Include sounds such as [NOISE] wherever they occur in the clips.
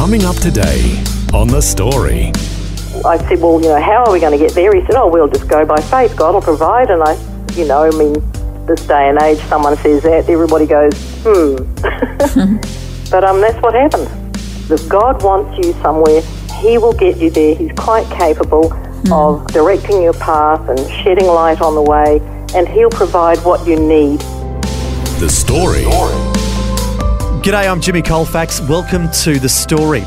Coming up today on The Story. I said, well, you know, how are we going to get there? He said, oh, we'll just go by faith. God will provide. And I, you know, I mean, this day and age, someone says that, everybody goes, hmm. [LAUGHS] but um, that's what happened. If God wants you somewhere, He will get you there. He's quite capable of directing your path and shedding light on the way, and He'll provide what you need. The Story. G'day, I'm Jimmy Colfax. Welcome to The Story.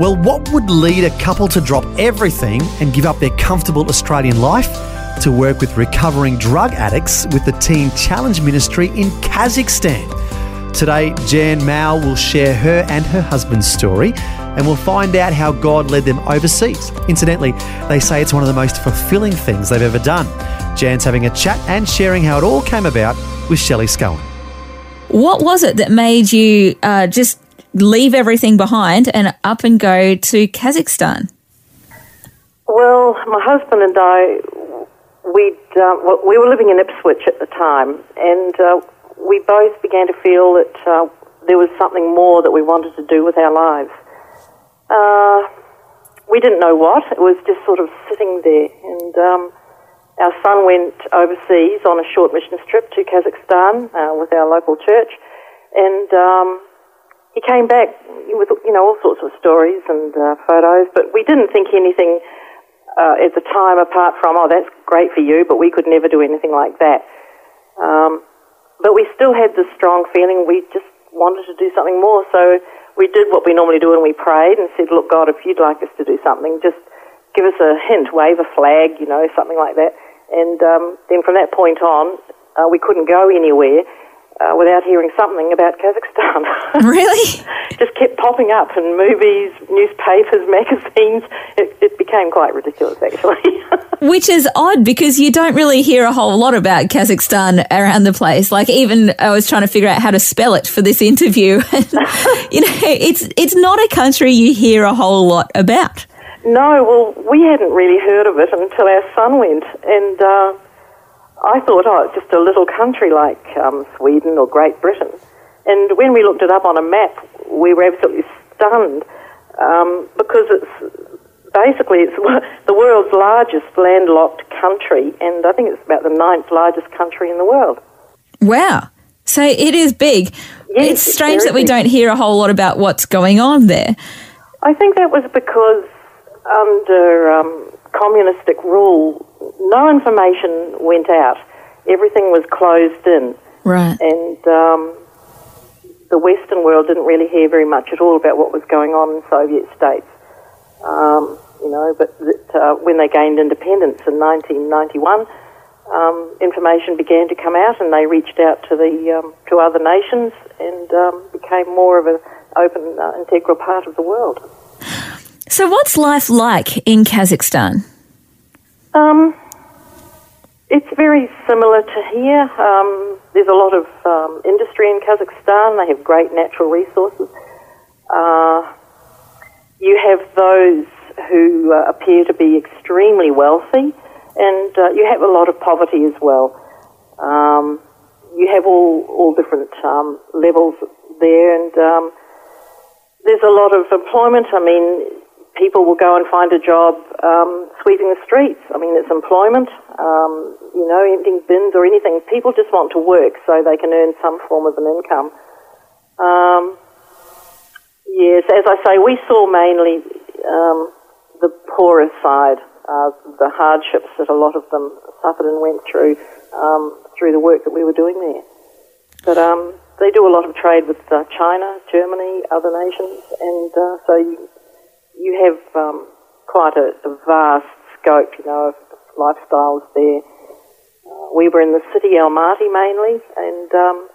Well, what would lead a couple to drop everything and give up their comfortable Australian life to work with recovering drug addicts with the Teen Challenge Ministry in Kazakhstan? Today, Jan Mau will share her and her husband's story, and we'll find out how God led them overseas. Incidentally, they say it's one of the most fulfilling things they've ever done. Jan's having a chat and sharing how it all came about with Shelley Scowen. What was it that made you uh, just leave everything behind and up and go to Kazakhstan? Well, my husband and I, we'd, uh, well, we were living in Ipswich at the time, and uh, we both began to feel that uh, there was something more that we wanted to do with our lives. Uh, we didn't know what. It was just sort of sitting there, and um, our son went overseas on a short mission trip to Kazakhstan uh, with our local church, and um, he came back with you know all sorts of stories and uh, photos, but we didn't think anything uh, at the time apart from oh that's great for you, but we could never do anything like that. Um, but we still had this strong feeling we just wanted to do something more, so we did what we normally do and we prayed and said, look God, if you'd like us to do something, just give us a hint, wave a flag, you know, something like that. And um, then from that point on, uh, we couldn't go anywhere uh, without hearing something about Kazakhstan. [LAUGHS] Really? Just kept popping up in movies, newspapers, [LAUGHS] magazines. It, it became quite ridiculous, actually. [LAUGHS] Which is odd because you don't really hear a whole lot about Kazakhstan around the place. Like even I was trying to figure out how to spell it for this interview. you know, it's it's not a country you hear a whole lot about. No, well, we hadn't really heard of it until our son went, and uh, I thought, oh, it's just a little country like um, Sweden or Great Britain. And when we looked it up on a map, we were absolutely stunned um, because it's basically it's [LAUGHS] the world's largest landlocked country, and I think it's about the ninth largest country in the world. Wow. So it is big. Yes, it's strange that we big. don't hear a whole lot about what's going on there. I think that was because under um, communistic rule, no information went out. Everything was closed in. Right. and um, the Western world didn't really hear very much at all about what was going on in Soviet states. Um, you know, but that, uh, when they gained independence in 1991, um, information began to come out, and they reached out to the um, to other nations and um, became more of an open, uh, integral part of the world. So what's life like in Kazakhstan? Um, it's very similar to here. Um, there's a lot of um, industry in Kazakhstan. They have great natural resources. Uh, you have those who uh, appear to be extremely wealthy, and uh, you have a lot of poverty as well. Um, you have all all different um, levels there, and um, there's a lot of employment. I mean, people will go and find a job um, sweeping the streets. I mean, it's employment. Um, you know, emptying bins or anything. People just want to work so they can earn some form of an income. Um, yes, as I say, we saw mainly um, the poorer side, uh, the hardships that a lot of them suffered and went through um, through the work that we were doing there. But um, they do a lot of trade with uh, China, Germany, other nations, and uh, so you, you have um, quite a, a vast scope, you know, of lifestyles there. Uh, we were in the city Almaty mainly, and um,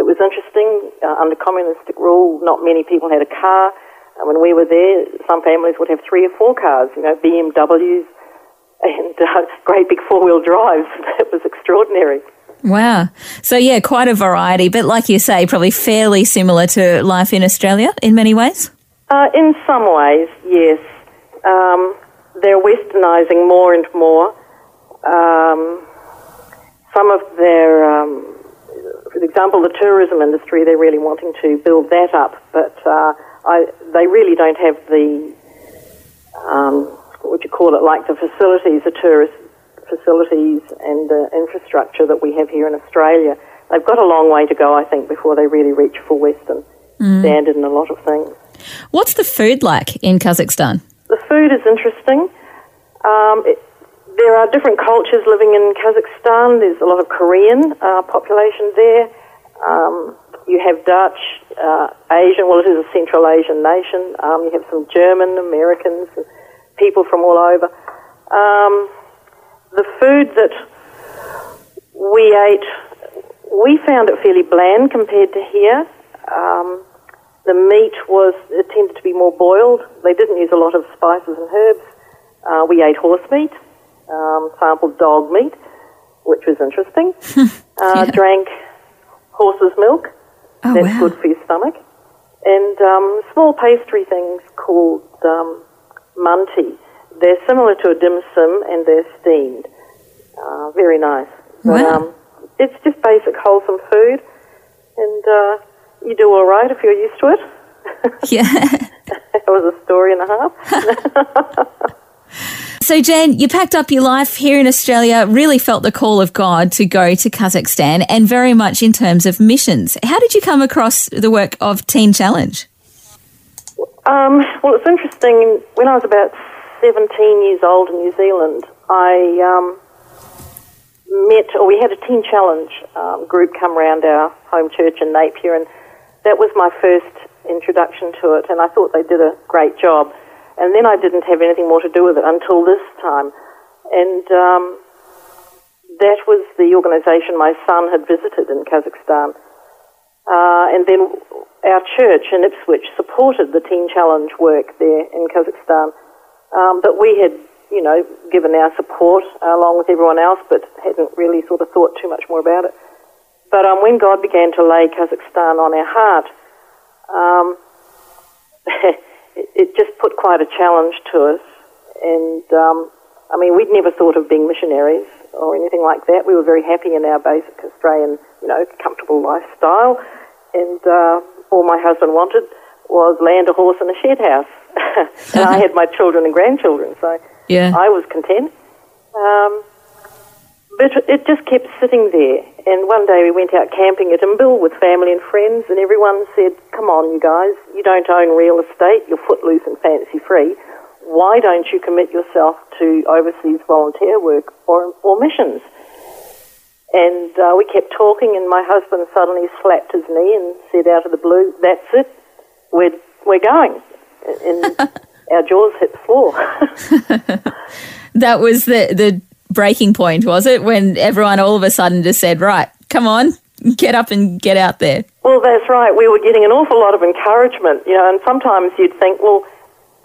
it was interesting. Uh, under communistic rule, not many people had a car. And when we were there, some families would have three or four cars, you know, BMWs and [LAUGHS] uh, great big four wheel drives. [LAUGHS] It was extraordinary. Wow. So, yeah, quite a variety, but like you say, probably fairly similar to life in Australia in many ways. Uh, in some ways, yes. Um, they're westernising more and more. Um, some of their, um, for example, the tourism industry, they're really wanting to build that up, but uh, I, they really don't have the, um, what would you call it, like the facilities, the tourist facilities and the infrastructure that we have here in Australia. They've got a long way to go, I think, before they really reach full Western standard in a lot of things. What's the food like in Kazakhstan? The food is interesting. Um, it, there are different cultures living in Kazakhstan. There's a lot of Korean uh, population there. Um, you have Dutch, uh, Asian. Well, it is a Central Asian nation. Um, you have some German, Americans, people from all over. Um, the food that we ate, we found it fairly bland compared to here. Um, the meat was it tended to be more boiled. They didn't use a lot of spices and herbs. Uh, we ate horse meat, um, sampled dog meat, which was interesting. [LAUGHS] uh, Drank horse's milk. Oh, That's wow. good for your stomach. And um, small pastry things called um, munti. They're similar to a dim sum and they're steamed. Uh, very nice. But, Wow. um, it's just basic wholesome food, and uh, you do all right if you're used to it. [LAUGHS] Yeah. [LAUGHS] that was a story and a half. [LAUGHS] So, Jen, you packed up your life here in Australia, really felt the call of God to go to Kazakhstan, and very much in terms of missions. How did you come across the work of Teen Challenge? Um, well, it's interesting. When I was about 17 years old in New Zealand, I um, met, or we had a teen challenge um, group come round our home church in Napier, and that was my first introduction to it, and I thought they did a great job. And then I didn't have anything more to do with it until this time. And um, that was the organisation my son had visited in Kazakhstan. Uh, and then our church in Ipswich supported the Teen Challenge work there in Kazakhstan. Um, but we had, you know, given our support along with everyone else, but hadn't really sort of thought too much more about it. But um, when God began to lay Kazakhstan on our heart, um, [LAUGHS] it, it just put quite a challenge to us. And um, I mean, we'd never thought of being missionaries or anything like that. We were very happy in our basic Australian, you know, comfortable lifestyle. And uh, all my husband wanted was land, a horse, and a shed house. [LAUGHS] and I had my children and grandchildren, so Yeah. I was content. Um, but it just kept sitting there. And one day we went out camping at Imbil with family and friends, and everyone said, Come on, you guys, you don't own real estate, you're footloose and fancy free. Why don't you commit yourself to overseas volunteer work or, or missions? And uh, we kept talking, and my husband suddenly slapped his knee and said out of the blue, That's it, we're, we're going. And [LAUGHS] our jaws hit the floor. [LAUGHS] That was the, the breaking point, was it? When everyone all of a sudden just said, right, come on, get up and get out there. Well, that's right. We were getting an awful lot of encouragement, you know, and sometimes you'd think, well,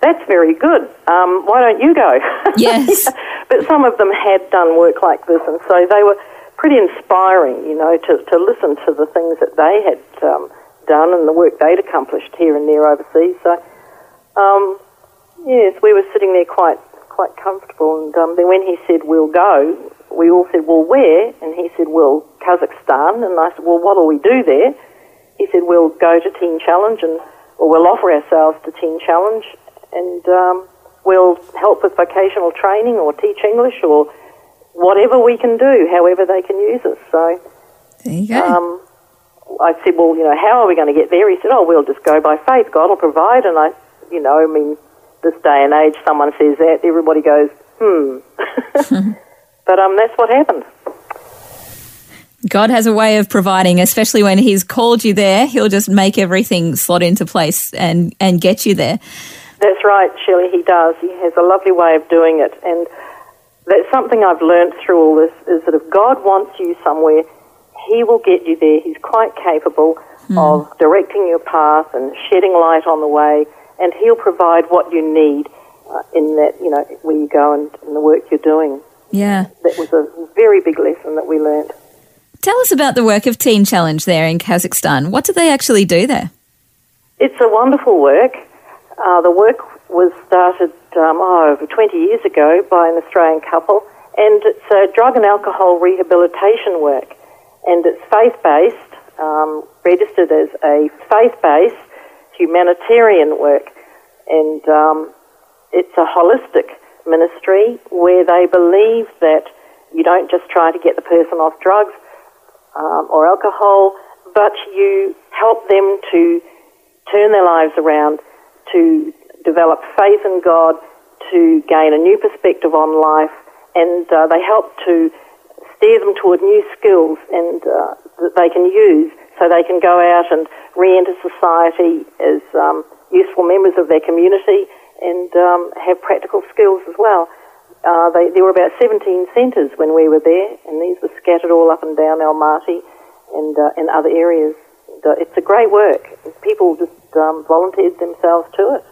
that's very good. Um, why don't you go? [LAUGHS] Yes. [LAUGHS] but some of them had done work like this, and so they were pretty inspiring, you know, to, to listen to the things that they had um, done and the work they'd accomplished here and there overseas. So, um, yes, we were sitting there quite quite comfortable, and um, then when he said we'll go, we all said, well, where? And he said, well, Kazakhstan. And I said, well, what'll we do there? He said, we'll go to Teen Challenge and or we'll offer ourselves to Teen Challenge and um, we'll help with vocational training or teach English or whatever we can do, however they can use us. So There you go. um, I said, well, you know, how are we going to get there? He said, oh, we'll just go by faith. God will provide. And I, you know, I mean, this day and age, someone says that, everybody goes, hmm. [LAUGHS] [LAUGHS] but um, that's what happened. God has a way of providing, especially when He's called you there. He'll just make everything slot into place and, and get you there. That's right, Shelley, he does. He has a lovely way of doing it. And that's something I've learned through all this, is that if God wants you somewhere, he will get you there. He's quite capable of directing your path and shedding light on the way and He'll provide what you need uh, in that, you know, where you go and in the work you're doing. Yeah. That was a very big lesson that we learned. Tell us about the work of Teen Challenge there in Kazakhstan. What do they actually do there? It's a wonderful work. Uh, the work was started um, oh, over 20 years ago by an Australian couple, and it's a drug and alcohol rehabilitation work. And it's faith based, um, registered as a faith based humanitarian work. And um, it's a holistic ministry where they believe that you don't just try to get the person off drugs um, or alcohol, but you help them to turn their lives around, to develop faith in God, to gain a new perspective on life, and uh, they help to steer them toward new skills and uh, that they can use so they can go out and re-enter society as um, useful members of their community and um, have practical skills as well. Uh, they, there were about 17 centres when we were there, and these were scattered all up and down Almaty and uh, in other areas. And, uh, it's a great work. People just um, volunteered themselves to it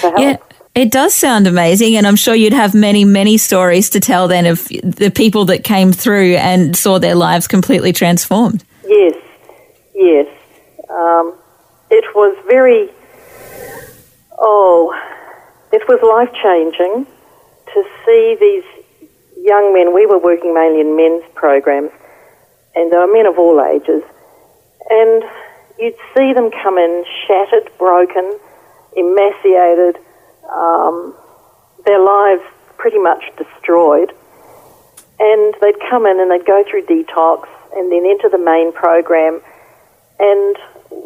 to. Yeah. It does sound amazing, and I'm sure you'd have many, many stories to tell then of the people that came through and saw their lives completely transformed. Yes, yes. Um, it was very, oh, it was life changing to see these young men. We were working mainly in men's programs, and they were men of all ages. And you'd see them come in shattered, broken, emaciated, um, their lives pretty much destroyed. And they'd come in and they'd go through detox and then enter the main program. And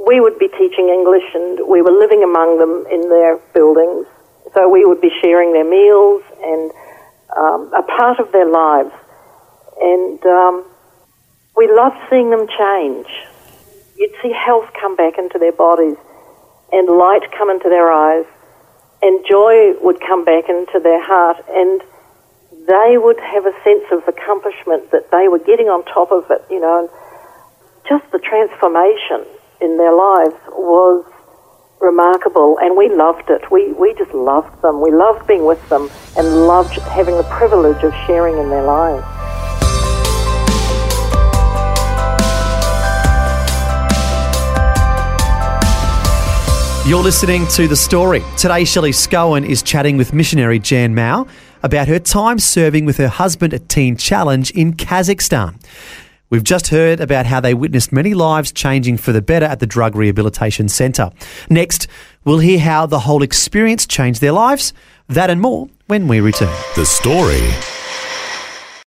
we would be teaching English and we were living among them in their buildings. So we would be sharing their meals and um, a part of their lives. And um, we loved seeing them change. You'd see health come back into their bodies and light come into their eyes and joy would come back into their heart and they would have a sense of accomplishment that they were getting on top of it, you know, and just the transformation in their lives was remarkable and we loved it. We, we just loved them. We loved being with them and loved having the privilege of sharing in their lives. You're listening to The Story. Today, Shelley Scowen is chatting with missionary Jan Mau about her time serving with her husband at Teen Challenge in Kazakhstan. We've just heard about how they witnessed many lives changing for the better at the Drug Rehabilitation Centre. Next, we'll hear how the whole experience changed their lives. That and more when we return. The Story.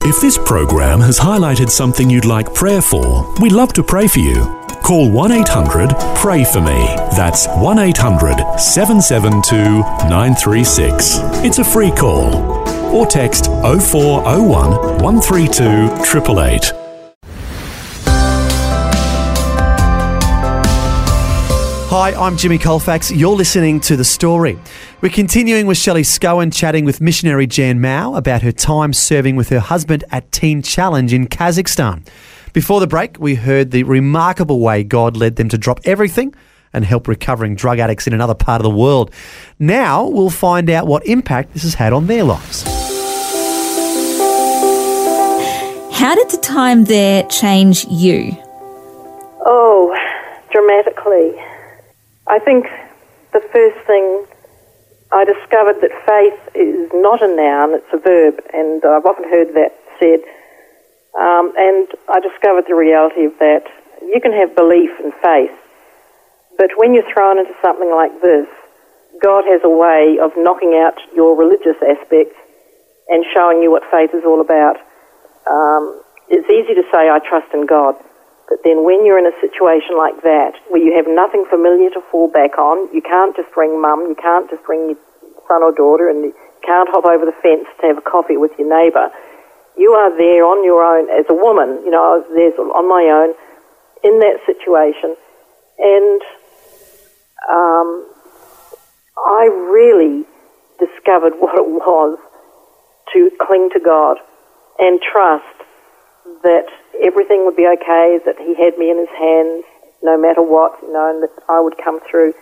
If this program has highlighted something you'd like prayer for, we'd love to pray for you. Call 1 800 Pray For Me. That's 1 800 772 936. It's a free call. Or text 0401 132 888. Hi, I'm Jimmy Colfax. You're listening to The Story. We're continuing with Shelley Scowen chatting with missionary Jan Mau about her time serving with her husband at Teen Challenge in Kazakhstan. Before the break, we heard the remarkable way God led them to drop everything and help recovering drug addicts in another part of the world. Now we'll find out what impact this has had on their lives. How did the time there change you? Oh, dramatically. I think the first thing I discovered that faith is not a noun, it's a verb, and I've often heard that said. Um, and I discovered the reality of that. You can have belief and faith, but when you're thrown into something like this, God has a way of knocking out your religious aspects and showing you what faith is all about. Um, it's easy to say, I trust in God. But then when you're in a situation like that, where you have nothing familiar to fall back on, you can't just ring mum, you can't just ring your son or daughter, and you can't hop over the fence to have a coffee with your neighbour. You are there on your own as a woman. You know, I was there on my own in that situation. And um, I really discovered [LAUGHS] what it was to cling to God and trust that everything would be okay, that He had me in His hands no matter what, you know, and that I would come through.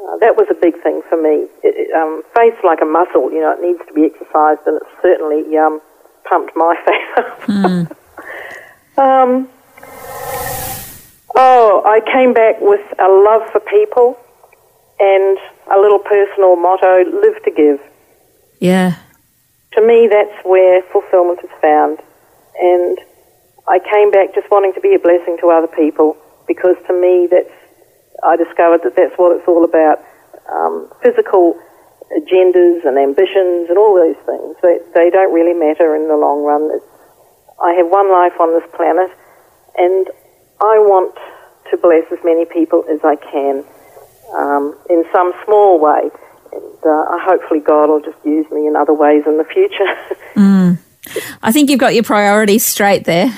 uh, that was a big thing for me. It, it, um, faith's like a muscle, you know, it needs to be exercised, and it certainly um, pumped my [LAUGHS] faith up. [LAUGHS] um, oh, I came back with a love for people and a little personal motto live to give. Yeah. To me, that's where fulfillment is found. And I came back just wanting to be a blessing to other people because to me, that's I discovered that that's what it's all about. Um, physical agendas and ambitions and all those things, they, they don't really matter in the long run. It's, I have one life on this planet and I want to bless as many people as I can um, in some small way. And uh, hopefully God will just use me in other ways in the future. [LAUGHS] I think you've got your priorities straight there.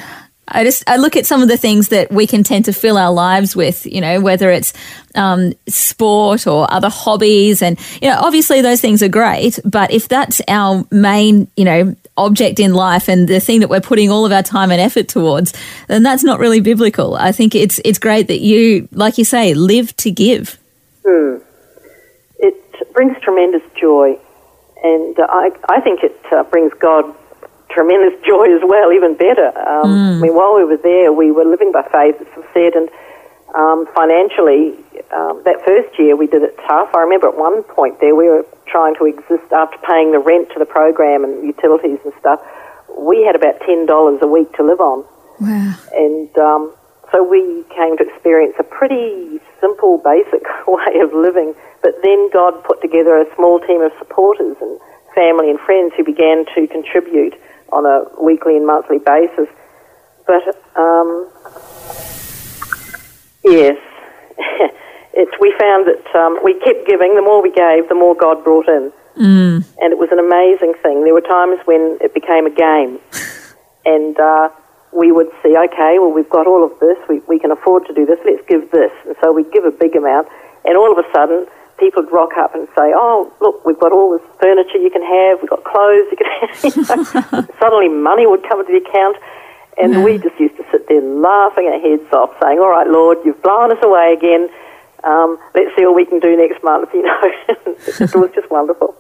I just I look at some of the things that we can tend to fill our lives with, you know, whether it's um, sport or other hobbies, and you know, obviously those things are great. But if that's our main, you know, object in life and the thing that we're putting all of our time and effort towards, then that's not really biblical. I think it's it's great that you, like you say, live to give. it brings tremendous joy, and I, I think it uh, brings God tremendous [LAUGHS] joy as well, even better. Um, I mean, while we were there, we were living by faith, as I've said, and um, financially, um, that first year we did it tough. I remember at one point there we were trying to exist after paying the rent to the program and utilities and stuff. We had about ten dollars a week to live on. Wow. And um, so we came to experience a pretty simple, [LAUGHS] basic [LAUGHS] way of living. But then God put together a small team of supporters and family and friends who began to contribute on a weekly and monthly basis. But um, yes, [LAUGHS] it's, we found that um, we kept giving. The more we gave, the more God brought in. Mm. And it was an amazing thing. There were times when it became a game. [LAUGHS] and uh, we would see, okay, well, we've got all of this, we, we can afford to do this, let's give this. And so we'd give a big amount, and all of a sudden, people would rock up and say, oh, look, we've got all this furniture you can have, we've got clothes you can have. [LAUGHS] You know? [LAUGHS] Suddenly, money would come into the account, and we just used to sit there laughing our heads off, saying, all right, Lord, you've blown us away again. Um, let's see what we can do next month, [LAUGHS] you know. it was just wonderful.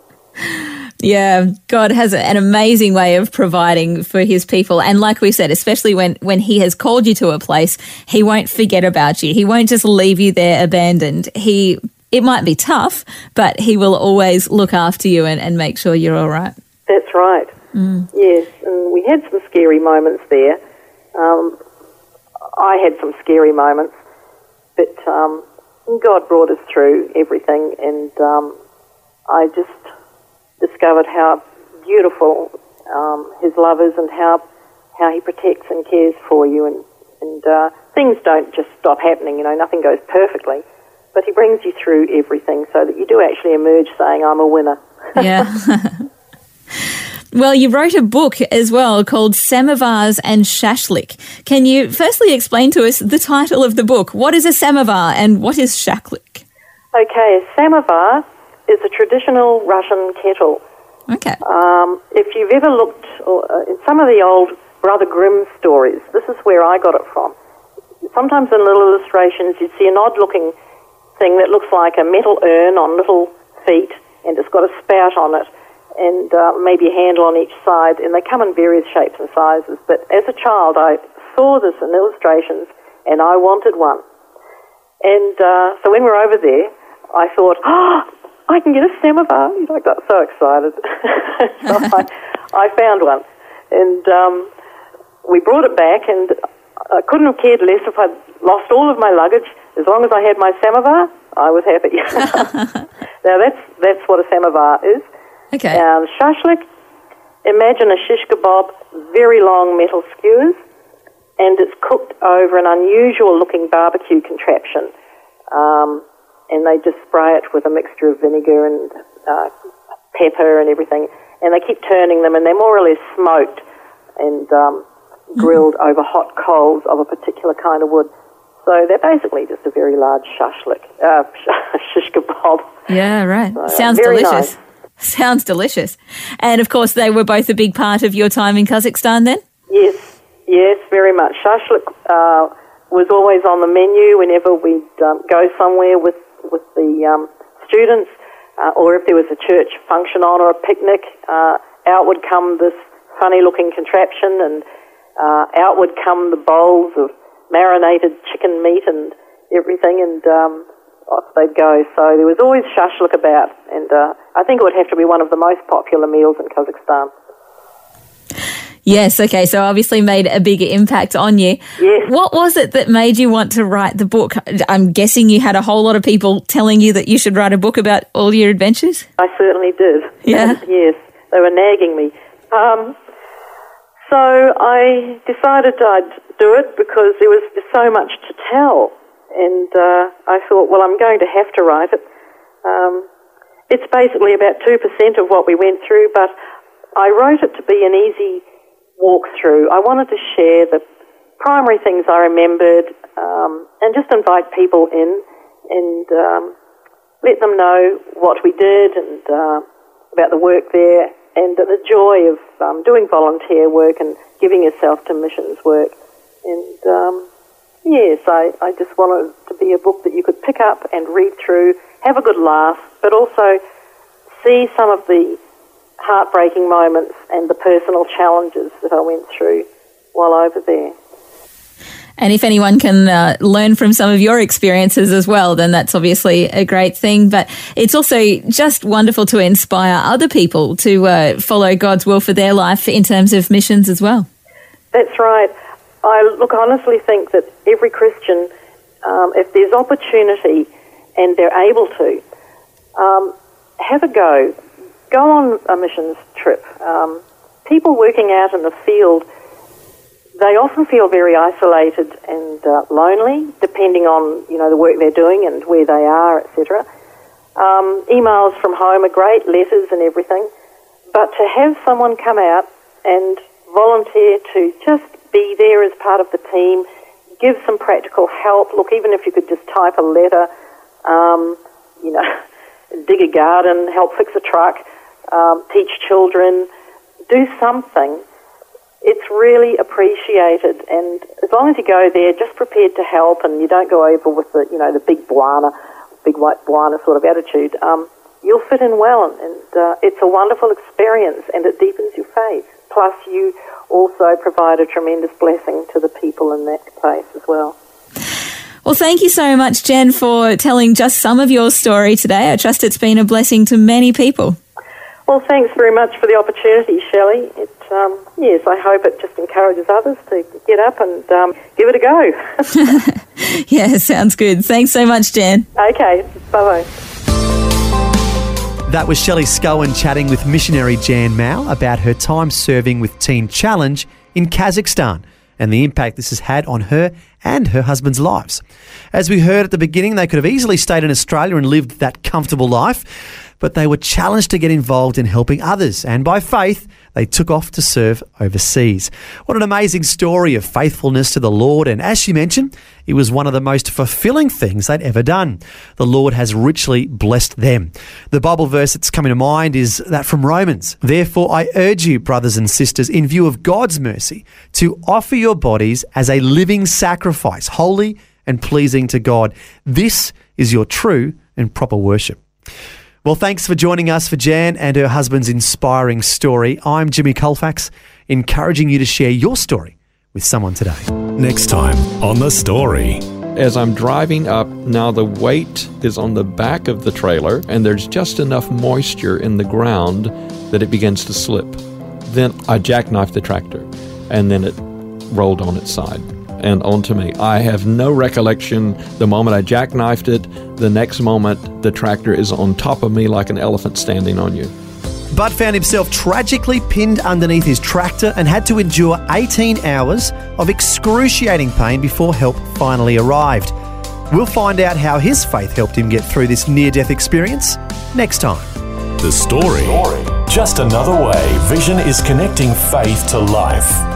Yeah, God has an amazing way of providing for his people. And like we said, especially when, when he has called you to a place, he won't forget about you. He won't just leave you there abandoned. He, it might be tough, but he will always look after you and, and make sure you're all right. That's right. Yes, and we had some scary moments there. Um, I had some scary moments, but um, God brought us through everything, and um, I just discovered how beautiful um, His love is, and how how He protects and cares for you, and and uh, things don't just stop happening. You know, nothing goes perfectly, but He brings you through everything, so that you do actually emerge saying, "I'm a winner." [LAUGHS] Yeah. well, you wrote a book as well called Samovars and Shashlik. Can you firstly explain to us the title of the book? What is a samovar and what is shashlik? Okay, a samovar is a traditional Russian kettle. Okay. Um, if you've ever looked uh, in some of the old Brother Grimm stories, this is where I got it from. Sometimes in little illustrations, you'd see an odd-looking thing that looks like a metal urn on little feet, and it's got a spout on it, and uh, maybe a handle on each side, and they come in various shapes and sizes. But as a child, I saw this in illustrations, and I wanted one. And uh, so when we were over there, I thought, oh, I can get a samovar. I got so excited. [LAUGHS] so I, I found one. And um, we brought it back, and I couldn't have cared less if I'd lost all of my luggage. As long as I had my samovar, I was happy. [LAUGHS] now, that's, that's what a samovar is. Okay. Um, shashlik, imagine a shish kebab, very long metal skewers, and it's cooked over an unusual looking barbecue contraption. Um, and they just spray it with a mixture of vinegar and uh, pepper and everything. And they keep turning them, and they're more or less smoked and um, grilled over hot coals of a particular kind of wood. So they're basically just a very large shashlik, uh, [LAUGHS] shish kebab. Yeah, right. So, Sounds very delicious. nice. [LAUGHS] Sounds delicious. And of course, they were both a big part of your time in Kazakhstan then? Yes, yes, very much. Shashlik uh, was always on the menu whenever we'd um, go somewhere with with the um, students, uh, or if there was a church function on or a picnic, uh, out would come this funny looking contraption and uh, out would come the bowls of marinated chicken meat and everything and um, off they'd go. So there was always shashlik about and uh, I think it would have to be one of the most popular meals in Kazakhstan. Yes, okay, so obviously made a big impact on you. Yes. What was it that made you want to write the book? I'm guessing you had a whole lot of people telling you that you should write a book about all your adventures. I certainly did. Yeah? yes, they were nagging me. Um, so I decided I'd do it because there was so much to tell. And uh, I thought, well, I'm going to have to write it. Um, it's basically about 2% of what we went through, but I wrote it to be an easy walkthrough. I wanted to share the primary things I remembered um, and just invite people in and um, let them know what we did and uh, about the work there and the joy of um, doing volunteer work and giving yourself to missions work. And um, yes, I, I just wanted to be a book that you could pick up and read through, have a good laugh, but also see some of the heartbreaking moments and the personal challenges that I went through while over there. And if anyone can uh, learn from some of your experiences as well, then that's obviously a great thing. But it's also just wonderful to inspire other people to uh, follow God's will for their life in terms of missions as well. That's right. I look honestly think that every Christian, um, if there's opportunity and they're able to, um, have a go. Go on a missions trip. Um, people working out in the field they often feel very isolated and uh, lonely, depending on you know the work they're doing and where they are, etc. Um, emails from home are great, letters and everything, but to have someone come out and volunteer to just be there as part of the team, give some practical help. Look, even if you could just type a letter, um, you know, [LAUGHS] dig a garden, help fix a truck, um, teach children, do something it's really appreciated. And as long as you go there, just prepared to help, and you don't go over with the you know the big bwana, big white bwana sort of attitude, um, you'll fit in well. And uh, it's a wonderful experience, and it deepens your faith. Plus, you also provide a tremendous blessing to the people in that place as well. Well, thank you so much, Jen, for telling just some of your story today. I trust it's been a blessing to many people. Well, thanks very much for the opportunity, Shelley. It, um, yes, I hope it just encourages others to get up and um, give it a go. [LAUGHS] [LAUGHS] yeah, sounds good. Thanks so much, Jen. Okay, bye bye. That was Shelley Scowen chatting with missionary Jan Mau about her time serving with Teen Challenge in Kazakhstan and the impact this has had on her and her husband's lives. As we heard at the beginning, they could have easily stayed in Australia and lived that comfortable life but they were challenged to get involved in helping others, and by faith, they took off to serve overseas. What an amazing story of faithfulness to the Lord, and as she mentioned, it was one of the most fulfilling things they'd ever done. The Lord has richly blessed them. The Bible verse that's coming to mind is that from Romans. Therefore, I urge you, brothers and sisters, in view of God's mercy, to offer your bodies as a living sacrifice, holy and pleasing to God. This is your true and proper worship. Well, thanks for joining us for Jan and her husband's inspiring story. I'm Jimmy Colfax, encouraging you to share your story with someone today. Next time on The Story. As I'm driving up, now the weight is on the back of the trailer, and there's just enough moisture in the ground that it begins to slip. Then I jackknifed the tractor, and then it rolled on its side and onto me. I have no recollection the moment I jackknifed it, the next moment the tractor is on top of me like an elephant standing on you. Bud found himself tragically pinned underneath his tractor and had to endure 18 hours of excruciating pain before help finally arrived. We'll find out how his faith helped him get through this near death experience next time. The story. Just another way Vision is connecting faith to life.